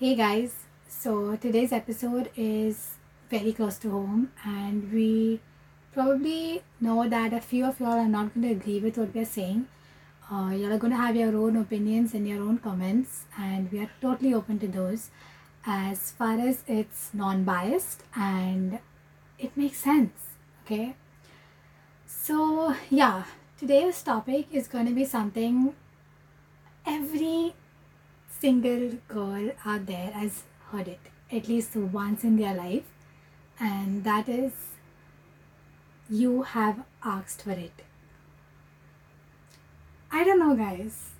Hey guys, so today's episode is very close to home, and we probably know that a few of y'all are not going to agree with what we're saying. Uh, y'all are going to have your own opinions and your own comments, and we are totally open to those as far as it's non biased and it makes sense. Okay, so yeah, today's topic is going to be something every single girl out there has heard it at least once in their life, and that is you have asked for it. I don't know, guys.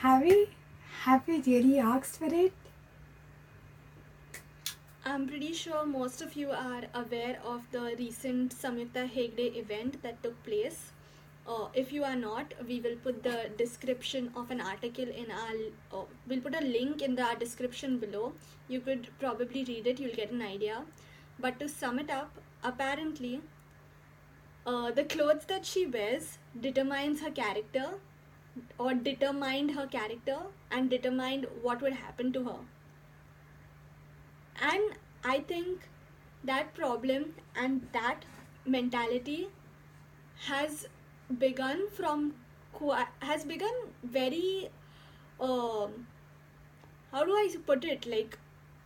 Have we have we really asked for it? I'm pretty sure most of you are aware of the recent Samyukta Hegde event that took place. Uh, if you are not, we will put the description of an article in our. Uh, we'll put a link in the description below. You could probably read it. You'll get an idea. But to sum it up, apparently, uh, the clothes that she wears determines her character, or determined her character, and determined what would happen to her. And I think that problem and that mentality has begun from has begun very um how do I put it? Like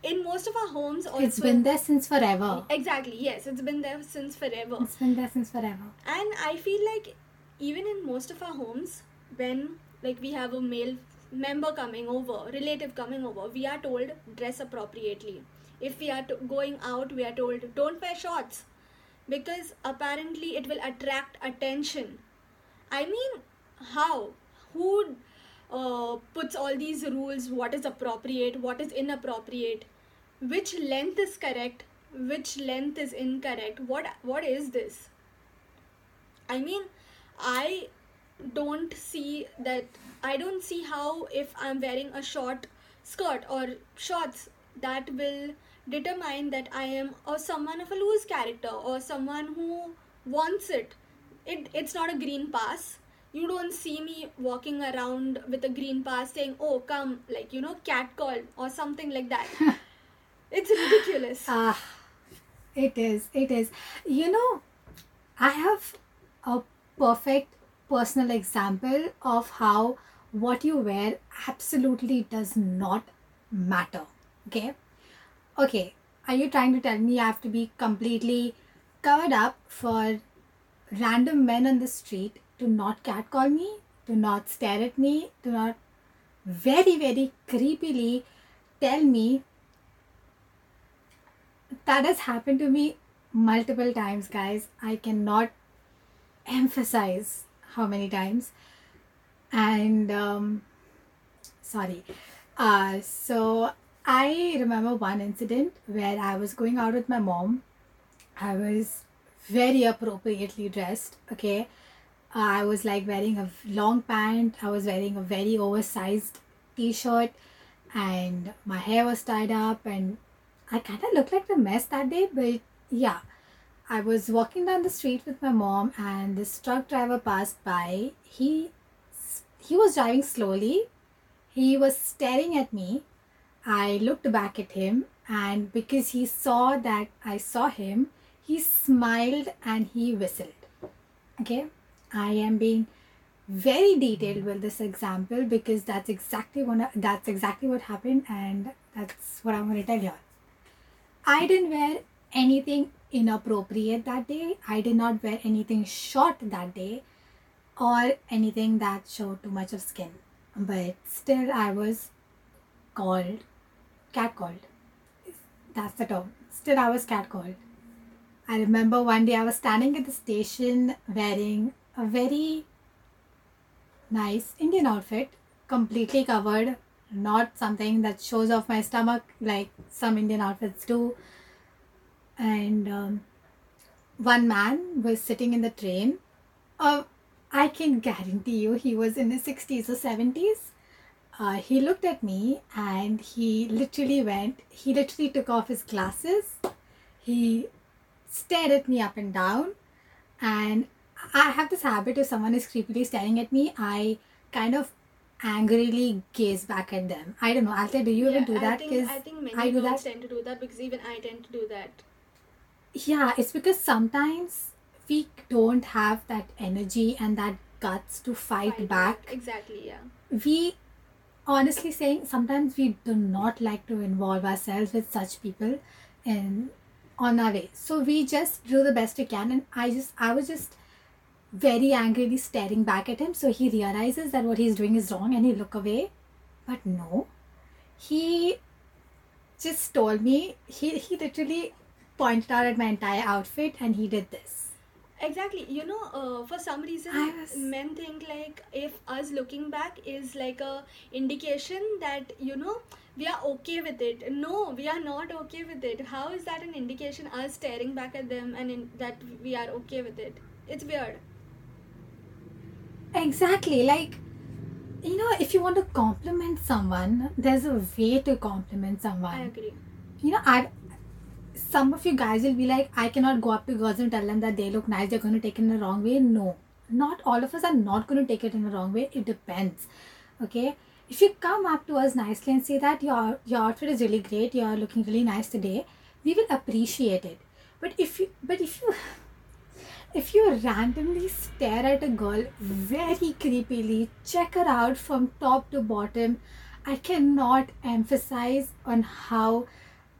in most of our homes also It's been there since forever. exactly yes it's been there since forever. It's been there since forever. and i feel like even in most of our homes when like we have a male member coming over relative coming over we are told dress appropriately. If we are to- going out we are told don't wear shorts. Because apparently it will attract attention i mean how who uh, puts all these rules what is appropriate what is inappropriate which length is correct which length is incorrect what what is this I mean, I don't see that. I don't see how if I'm wearing a short skirt or shorts that will determine that I am or someone of a loose character or someone who wants it. It it's not a green pass. You don't see me walking around with a green pass saying, "Oh, come," like you know, cat call or something like that. it's ridiculous. Ah, it is. It is. You know, I have a perfect personal example of how what you wear absolutely does not matter. Okay? Okay, are you trying to tell me I have to be completely covered up for random men on the street to not catcall me, to not stare at me, to not very, very creepily tell me that has happened to me multiple times, guys. I cannot emphasize how many times. And um, sorry. Uh, so I remember one incident where I was going out with my mom. I was very appropriately dressed. Okay. Uh, I was like wearing a long pant. I was wearing a very oversized t-shirt, and my hair was tied up, and I kind of looked like the mess that day. But yeah, I was walking down the street with my mom, and this truck driver passed by. He he was driving slowly. He was staring at me. I looked back at him, and because he saw that I saw him, he smiled and he whistled. Okay, I am being very detailed with this example because that's exactly what that's exactly what happened, and that's what I'm going to tell you. I didn't wear anything inappropriate that day. I did not wear anything short that day or anything that showed too much of skin. But still, I was called, catcalled. That's the term. Still, I was catcalled. I remember one day I was standing at the station wearing a very nice Indian outfit, completely covered, not something that shows off my stomach like some Indian outfits do. And um, one man was sitting in the train. Uh, I can guarantee you he was in his 60s or 70s. Uh, he looked at me and he literally went, he literally took off his glasses. He stared at me up and down. And I have this habit if someone is creepily staring at me, I kind of angrily gaze back at them. I don't know. Althea, do you Yeah, even do I that? think, I think many I do girls that. tend to do that because even I tend to do that. Yeah, it's because sometimes we don't have that energy and that guts to fight, Fight back. Exactly, yeah. We, honestly saying, sometimes we do not like to involve ourselves with such people in on our way. So we just do the best we can. And I just, I was just very angrily staring back at him. So he realizes that what he's doing is wrong and he look away. But no, he just told me he he literally pointed out at my entire outfit and he did this. Exactly. You know, uh, for some reason, was- men think like if us looking back is like a indication that you know we are okay with it. No, we are not okay with it. How is that an indication? Us staring back at them and in, that we are okay with it. It's weird. Exactly. Like, you know, if you want to compliment someone, there's a way to compliment someone. I agree. You know, I some of you guys will be like, I cannot go up to girls and tell them that they look nice, they're going to take it in the wrong way. No, not all of us are not going to take it in the wrong way. It depends. Okay. If you come up to us nicely and say that your your outfit is really great, you're looking really nice today, we will appreciate it. But if you but if you if you randomly stare at a girl very creepily, check her out from top to bottom, I cannot emphasize on how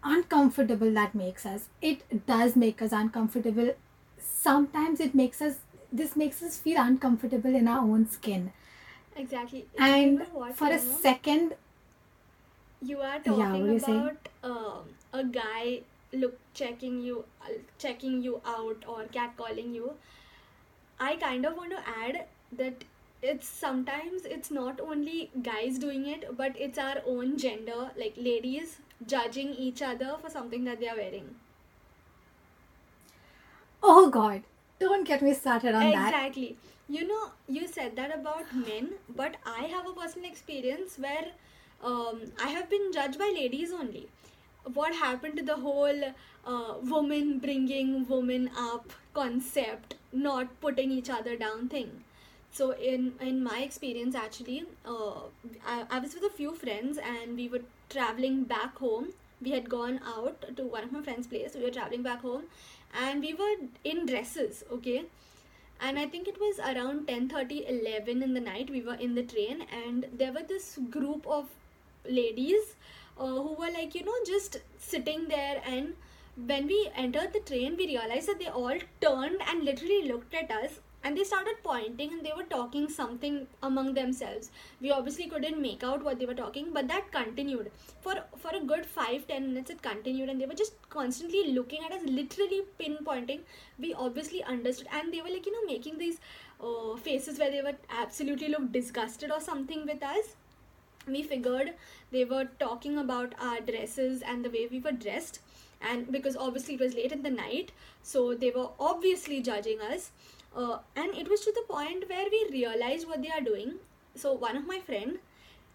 uncomfortable that makes us. It does make us uncomfortable. Sometimes it makes us this makes us feel uncomfortable in our own skin. Exactly. And what, for a second, you are Yeah, talking you about um, a guy look checking you checking you out or catcalling you i kind of want to add that it's sometimes it's not only guys doing it but it's our own gender like ladies judging each other for something that they are wearing. Oh god, don't get me started on that. exactly. You know you said that about men but i have a personal experience where um, i have been judged by ladies only. What happened to the whole uh, woman bringing woman up concept not putting each other down thing so in in my experience actually uh, I, I was with a few friends and we were traveling back home. We had gone out to one of my friends place. We were traveling back home and we were in dresses okay? And i think it was around 10 11 in the night we were in the train and there were this group of ladies uh, who were like you know just sitting there and when we entered the train we realized that they all turned and literally looked at us and they started pointing and they were talking something among themselves. We obviously couldn't make out what they were talking but that continued. For for a good 5 10 minutes it continued and they were just constantly looking at us literally pinpointing. We obviously understood. And they were like you know making these uh, faces where they were absolutely look disgusted or something with us. We figured they were talking about our dresses and the way we were dressed. And because obviously it was late in the night so they were obviously judging us uh, and it was to the point where we realized what they are doing so one of my friend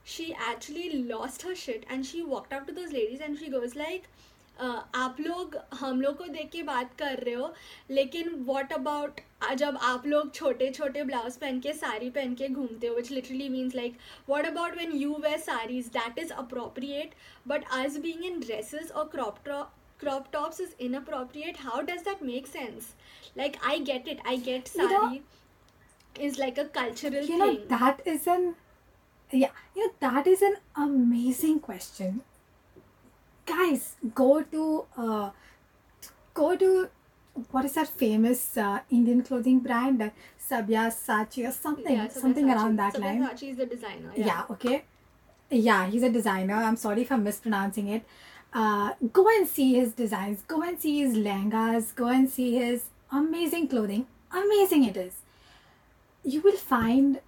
she actually lost her shit and she walked up to those ladies and she goes like uh, आप लोग हम लोग को देख के बात कर रहे हो लेकिन वॉट अबाउट जब आप लोग छोटे छोटे ब्लाउज पहन के साड़ी पहन के घूमते हो which literally means like what about when you where saris that is appropriate but us being in dresses और crop crop tops is inappropriate how does that make sense? Like i get it i get You know- sari is like a cultural you know thing. that is an yeah you know that is an amazing question. Guys go to uh go to what is that famous uh, indian clothing brand? Uh, sabyasachi or something Yeah, something Sabyasachi. around that line. Sachi is the designer yeah. okay. Yeah he's a designer. I'm sorry if i'm mispronouncing it uh, go and see his designs. Go and see his langas, go and see his amazing clothing. Amazing it is. You will find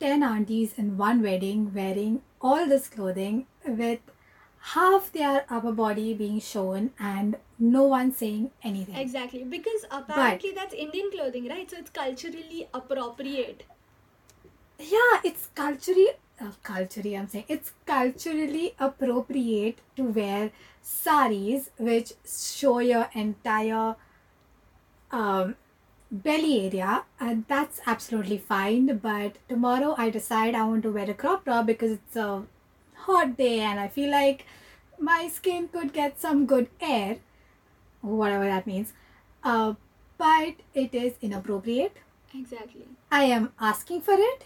10 aunties in one wedding wearing all this clothing with half their upper body being shown and no one saying anything. Exactly, because apparently that's Indian clothing, right? So it's culturally appropriate. yeah it's culturally uh, culturally i'm saying it's culturally appropriate to wear saris which show your entire um belly area, and that's absolutely fine. But tomorrow I decide I want to wear a crop top because it's a hot day and I feel like my skin could get some good air, whatever that means. Uh, but it is inappropriate. Exactly. I am asking for it,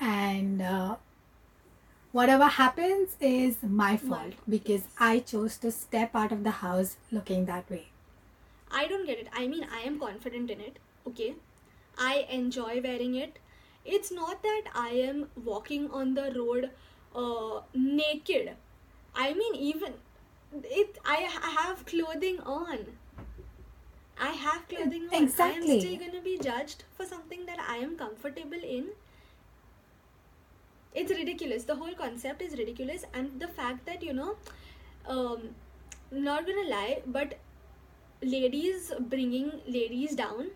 and uh, whatever happens is my fault because I chose to step out of the house looking that way. I don't get it. I mean, I am confident in it. Okay. I enjoy wearing it. It's not that I am walking on the road uh, naked. I mean, even it. I, I have clothing on. I have clothing on. I am still gonna be judged for something that I am comfortable in. It's ridiculous. The whole concept is ridiculous, and the fact that you know, um, not gonna lie, but ladies bringing ladies down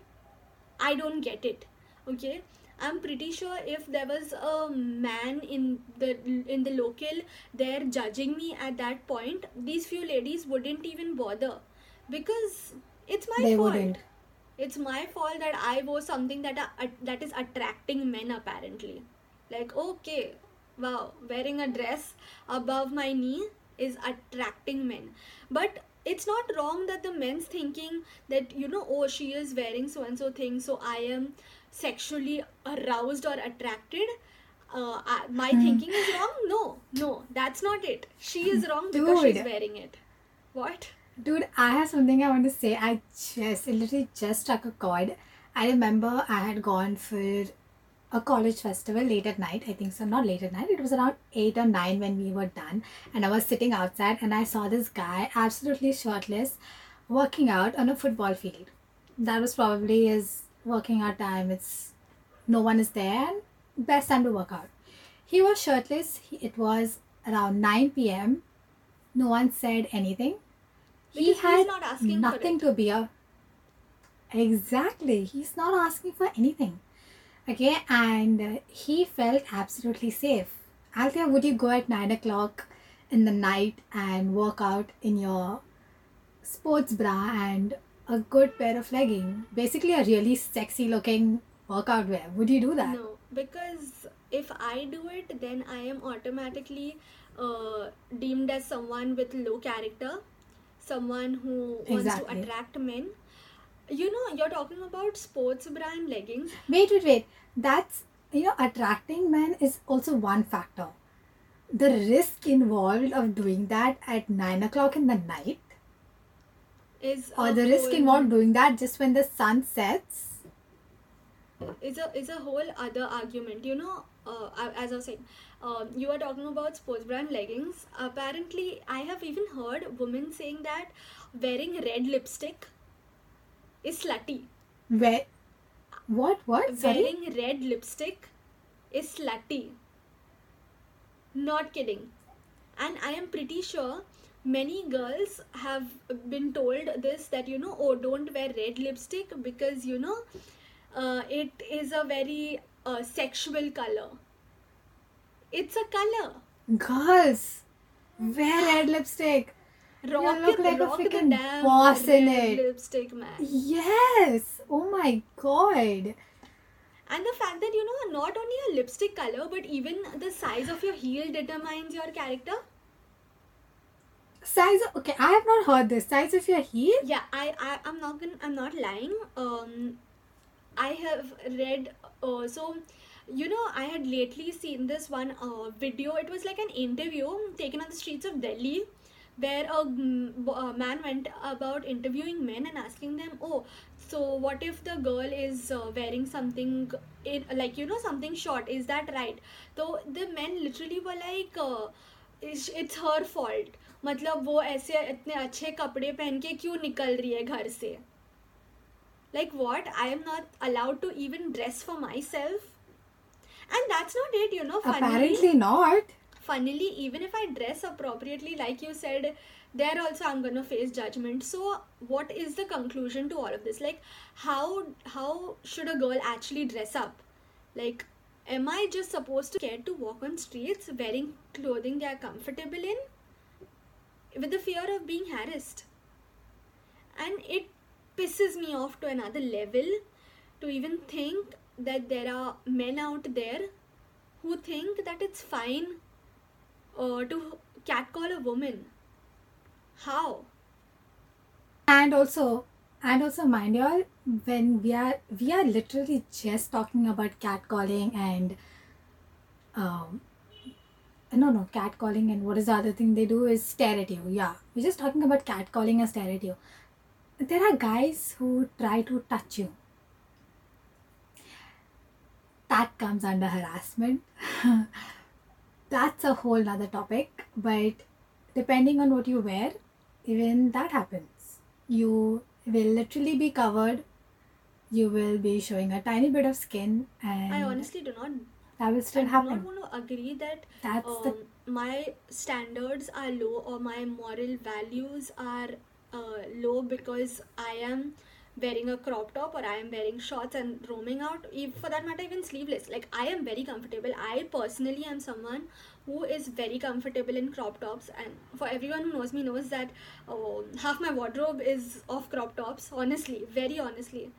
i don't get it. Okay? I'm pretty sure if there was a man in the in the local there judging me at that point these few ladies wouldn't even bother. Because it's my They fault. wouldn't. it's my fault that i wore something that are, that is attracting men apparently like okay wow wearing a dress above my knee is attracting men. But it's not wrong that the men's thinking that you know oh she is wearing so and so thing so i am sexually aroused or attracted. Uh, I- my thinking is wrong? No no that's not it. She is wrong because she's Dude. wearing it. What? Dude, I have something I want to say. I just, it literally just struck a chord. I remember I had gone for a college festival late at night. I think so, not late at night. It was around 8 or 9 when we were done. And I was sitting outside and I saw this guy absolutely shirtless working out on a football field. That was probably his working out time. It's no one is there and best time to work out. He was shirtless. He, it was around 9 p.m. No one said anything he Because he's had not asking for nothing to be a exactly he's not asking for anything okay and he felt absolutely safe. Althea would you go at 9 o'clock in the night and work out in your sports bra and a good pair of legging? Basically a really sexy looking workout wear. Would you do that? No, because if I do it, then I am automatically uh, deemed as someone with low character, someone who wants to attract men. You know, you're talking about sports bra and leggings. Wait, wait, wait. That's, you know, attracting men is also one factor. The risk involved of doing that at 9 o'clock in the night, Is or the risk involved doing that just when the sun sets. is a is a whole other argument. You know, uh, as I was saying, um, you are talking about sports brand leggings. Apparently, I have even heard women saying that wearing red lipstick is slutty. Where, what, what? Sorry? wearing red lipstick is slutty. Not kidding. And I am pretty sure many girls have been told this that you know, oh, don't wear red lipstick because you know, uh, it is a very uh, sexual color. It's a color. Girls, wear red lipstick. Rock, look like a rock the freaking boss in it. lipstick, man. Yes. Oh my god. And the fact that you know, not only your lipstick color, but even the size of your heel determines your character. Size of, okay, I have not heard this. Size of your heel? yeah i, I i'm not gonna i'm not lying um i have read uh, so you know i had lately seen this one uh, video it was like an interview taken on the streets of delhi where a, mm, b- a man went about interviewing men and asking them oh so what if the girl is uh, wearing something in, like you know something short is that right so the men literally were like uh, it's it's her fault मतलब वो ऐसे इतने अच्छे कपड़े पहन के क्यों निकल रही है घर से like what i am not allowed to even dress for myself and that's not it you know funnily, Apparently not. funnily even if i dress appropriately like you said there also i'm gonna face judgment. So what is the conclusion to all of this? Like how how should a girl actually dress up? Like am i just supposed to care to walk on streets wearing clothing they are comfortable in with the fear of being harassed? And it pisses me off to another level to even think that there are men out there who think that it's fine uh, to catcall a woman. How? and also and also mind y'all when we are we are literally just talking about catcalling and um no no catcalling and what is the other thing they do is stare at you yeah we're just talking about catcalling and stare at you there are guys who try to touch you that comes under harassment that's a whole nother topic but depending on what you wear even that happens you will literally be covered you will be showing a tiny bit of skin and I honestly do not. that will still I still do not want to agree that that's the um, my standards are low or my moral values are uh, low because I am wearing a crop top or I am wearing shorts and roaming out. For that matter, even sleeveless. Like I am very comfortable. I personally am someone who is very comfortable in crop tops, and for everyone who knows me knows that um half my wardrobe is of crop tops. Honestly, very honestly.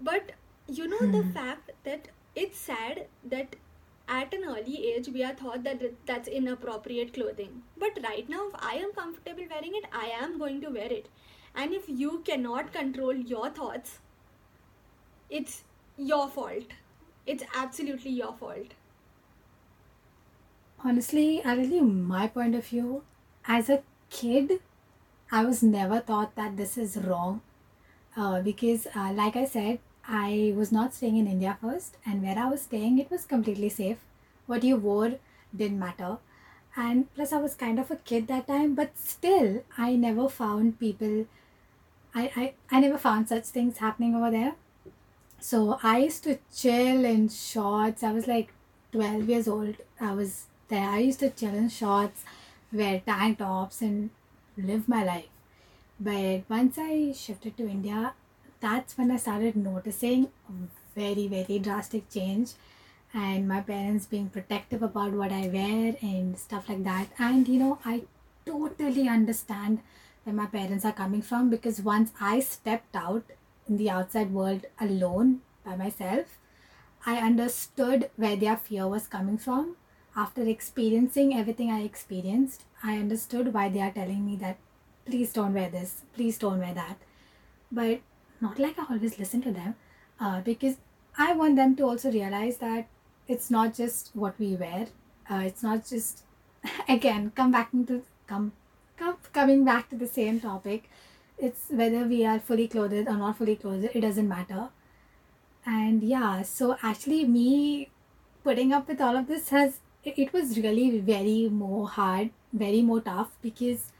But you know the Hmm. fact that it's sad that at an early age we are taught that that's inappropriate clothing. But right now, if I am comfortable wearing it, I am going to wear it. And if you cannot control your thoughts, it's your fault. It's absolutely your fault. Honestly, I'll tell you my point of view. As a kid, I was never taught that this is wrong uh, because, uh, like I said, I was not staying in India first, and where I was staying, it was completely safe. What you wore didn't matter. And plus, I was kind of a kid that time, but still, I never found people, I, I, I never found such things happening over there. So I used to chill in shorts. I was like 12 years old. I was there. I used to chill in shorts, wear tank tops, and live my life. But once I shifted to India, that's when I started noticing very, very drastic change. And my parents being protective about what I wear and stuff like that. And you know, I totally understand where my parents are coming from because once I stepped out in the outside world alone by myself, I understood where their fear was coming from. After experiencing everything I experienced, I understood why they are telling me that please don't wear this, please don't wear that. But not like I always listen to them uh, because I want them to also realize that it's not just what we wear, uh, it's not just, again, come back into, come, come, coming back to the same topic. It's whether we are fully clothed or not fully clothed, it doesn't matter and yeah so actually me putting up with all of this has it was really very more hard very more tough because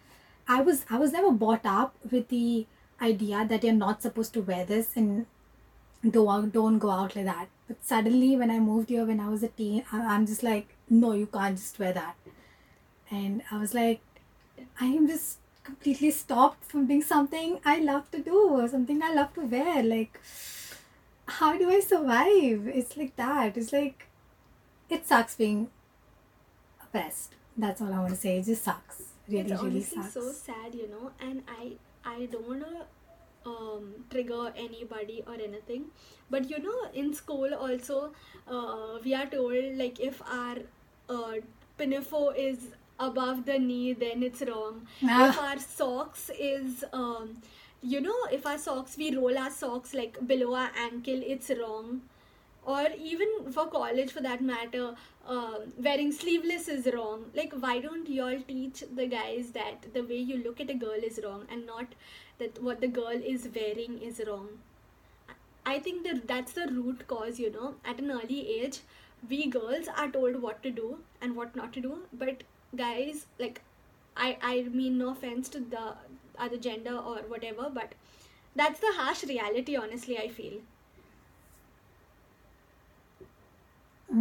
i was i was never brought up with the idea that you're not supposed to wear this and don't don't go out like that but suddenly when i moved here when i was a teen i'm just like no you can't just wear that and i was like i am just completely stopped from doing something i love to do or something i love to wear like how do I survive? It's like that. It's like it sucks being oppressed. That's all I want to say. It just sucks. Really, it's really sucks. so sad, you know. And I I don't wanna um, trigger anybody or anything, but you know, in school also, uh, we are told like if our uh, pinafore is above the knee, then it's wrong. If Ah, our socks is um, you know, if our socks we roll our socks like below our ankle, it's wrong. Or even for college for that matter um wearing sleeveless is wrong. Like why don't y'all teach the guys that the way you look at a girl is wrong and not that what the girl is wearing is wrong? I think that that's the root cause you know. At an early age we girls are told what to do and what not to do but guys like i i mean no offense to the other gender or whatever but that's the harsh reality honestly i feel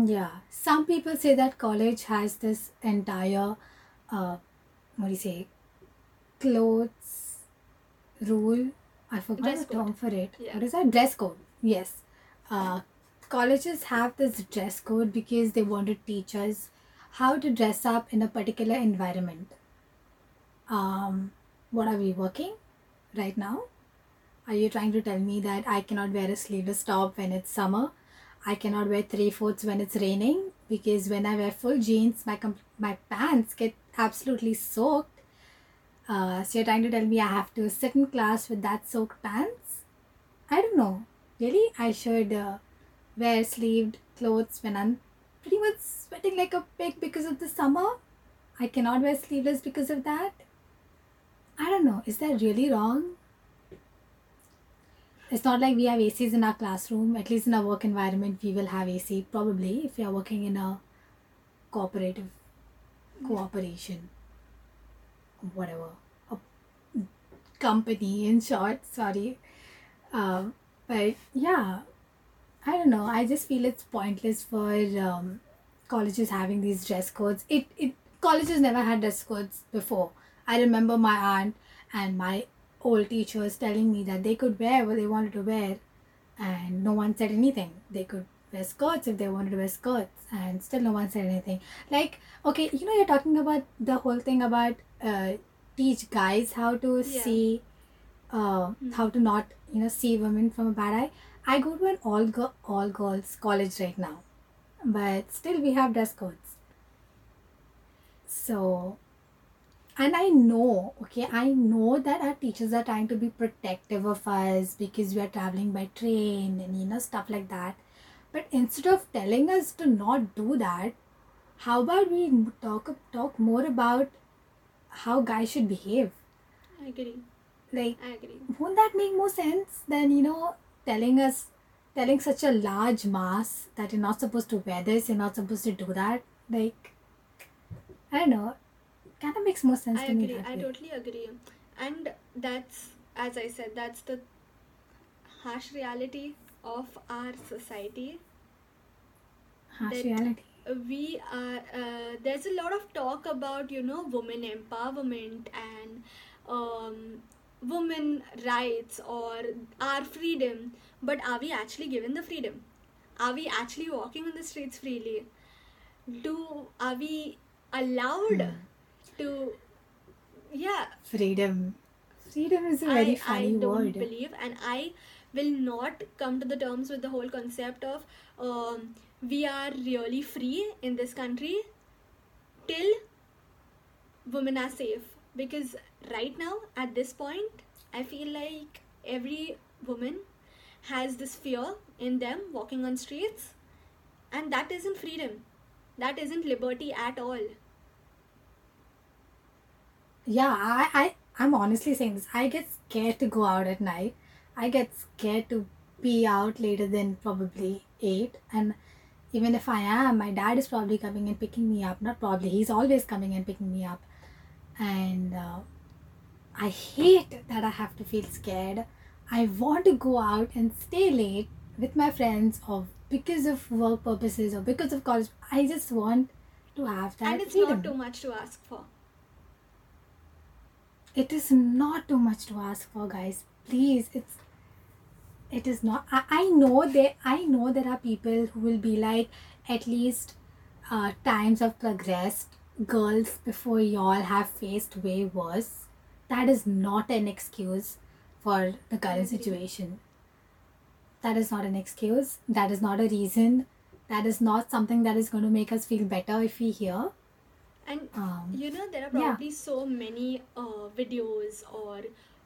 yeah. Some people say that college has this entire, uh, what do you say, clothes rule. I forgot Dress the term code. for it. Yeah. What is that? Dress code. Yes. Uh, colleges have this dress code because they want to teach us how to dress up in a particular environment. Um, what are we working right now? Are you trying to tell me that I cannot wear a sleeveless top when it's summer? I cannot wear three fourths when it's raining because when I wear full jeans, my com- my pants get absolutely soaked. Uh, so you're trying to tell me I have to sit in class with that soaked pants? I don't know. Really, I should uh, wear sleeved clothes when I'm much sweating like a pig because of the summer. I cannot wear sleeveless because of that. I don't know. Is that really wrong? It's not like we have ACs in our classroom. At least in our work environment, we will have AC. Probably if you are working in a cooperative cooperation, whatever, a company in short. Sorry, um, but yeah, I don't know. I just feel it's pointless for um, colleges having these dress codes. It it colleges never had dress codes before. I remember my aunt and my old teachers telling me that they could wear what they wanted to wear, and no one said anything. They could wear skirts if they wanted to wear skirts, and still no one said anything. Like okay, you know, you're talking about the whole thing about uh, teach guys how to Yeah. see, uh, how to not you know see women from a bad eye. I go to an all go- all girls college right now, but still we have dress codes. So, and I know, okay, I know that our teachers are trying to be protective of us because we are traveling by train and you know stuff like that. But instead of telling us to not do that, how about we talk talk more about how guys should behave? I agree. Like I agree. won't that make more sense than you know telling us telling such a large mass that you're not supposed to wear this you're not supposed to do that like i don't know kind of makes more sense I to me agree. that I way. totally agree. And that's, as I said, that's the harsh reality of our society. harsh reality we are uh, there's a lot of talk about you know women empowerment and um, women rights or our freedom but are we actually given the freedom? Are we actually walking on the streets freely? Do are we allowed Hmm. to yeah. Freedom. Freedom is a very I, funny I don't word. believe and i will not come to the terms with the whole concept of um, we are really free in this country till women are safe. Because right now at this point i feel like every woman has this fear in them walking on streets and that isn't freedom. That isn't liberty at all. Yeah I, I i'm honestly saying this. I get scared to go out at night. I get scared to be out later than probably 8 and even if i am my dad is probably coming and picking me up. Not probably he's always coming and picking me up. And uh, i hate that i have to feel scared. I want to go out and stay late with my friends or because of work purposes or because of college. I just want to have that and it's freedom. not too much to ask for. It is not too much to ask for guys. Please it's it is not i, I know there i know there are people who will be like at least uh, times have progressed girls before y'all have faced way worse that is not an excuse for the current situation. That is not an excuse. That is not a reason. That is not something that is going to make us feel better if we hear. And um, you know there are yeah. probably so many uh, videos or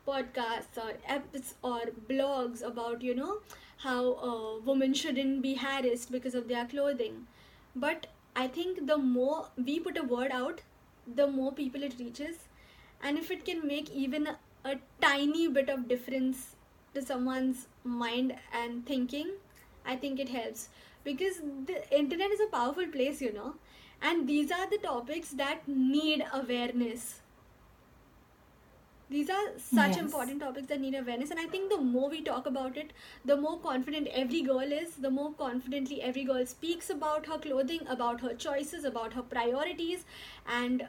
podcasts or apps or blogs about you know how uh, women shouldn't be harassed because of their clothing. But i think the more we put a word out the more people it reaches and if it can make even a, a tiny bit of difference to someone's mind and thinking i think it helps. Because the internet is a powerful place you know. And these are the topics that need awareness. These are such Yes. important topics that need awareness. And i think the more we talk about it the more confident every girl is the more confidently every girl speaks about her clothing about her choices about her priorities and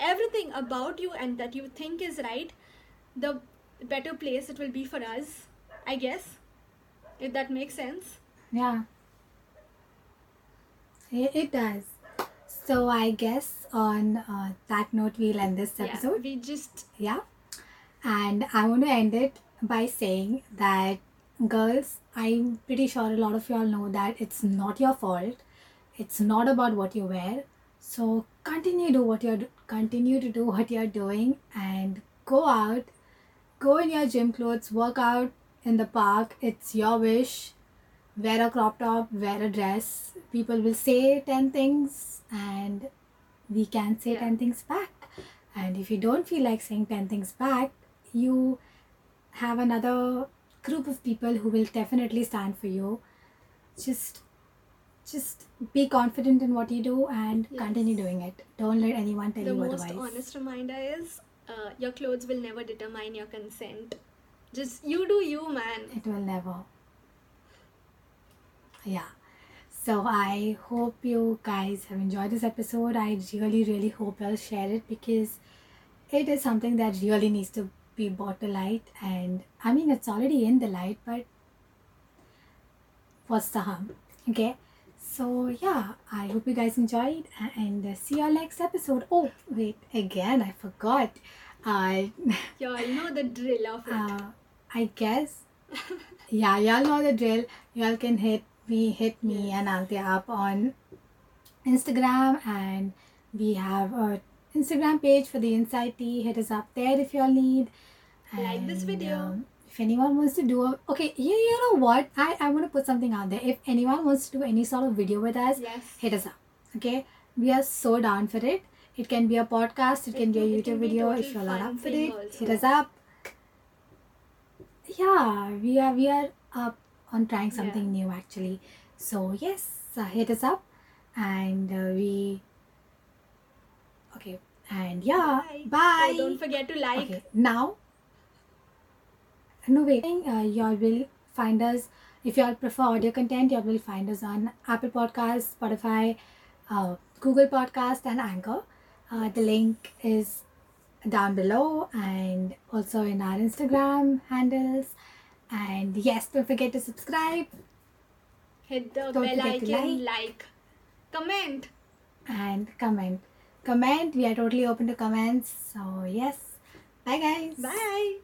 everything about you and that you think is right the better place it will be for us i guess if that makes sense Yeah. It, it does. So I guess on uh, that note we'll end this yeah episode. we just Yeah. And I want to end it by saying that girls, I'm pretty sure a lot of y'all know that it's not your fault. It's not about what you wear. So continue to what you're continue to do what you're doing and go out, go in your gym clothes, work out in the park. It's your wish. Wear a crop top, wear a dress. People will say 10 things and we can say Yeah. 10 things back. And if you don't feel like saying 10 things back, you have another group of people who will definitely stand for you. Just just be confident in what you do and Yes. continue doing it. Don't let anyone tell the you otherwise. The most honest reminder is uh, your clothes will never determine your consent. Just you do you, man. It will never. Yeah. So I hope you guys have enjoyed this episode. I really, really hope you'll share it because it is something that really needs to be brought to light. And I mean, it's already in the light, but what's the harm? Okay. So yeah, I hope you guys enjoyed and uh, see you all next episode. Oh wait, again I forgot. Uh, Yeah, you know the drill of it. uh, I guess. yeah, y'all know the drill. Y'all can hit me, hit me and Althea up on Instagram, and we have a Instagram page for the Inside Tea. Hit us up there if y'all need. Like this video. um, if anyone wants to do a okay, you, you know what? I I want to put something out there. If anyone wants to do any sort of video with us, yes. hit us up. Okay, we are so down for it. It can be a podcast. It, It can be a YouTube be video. If you're not up for it, also. hit us up. Yeah, we are we are up on trying something new actually. So yes, uh, hit us up, and uh, we. Okay, and yeah, bye. Oh, don't forget to like. Okay, now. No wait, uh, y'all will find us if y'all prefer audio content. Y'all will find us on Apple Podcasts, Spotify, uh, Google Podcast, and Anchor. Uh, the link is down below, and also in our Instagram handles. And yes, don't forget to subscribe Hit the Don't bell icon, like, comment. and comment. Comment. We are totally open to comments. So yes, bye guys. Bye.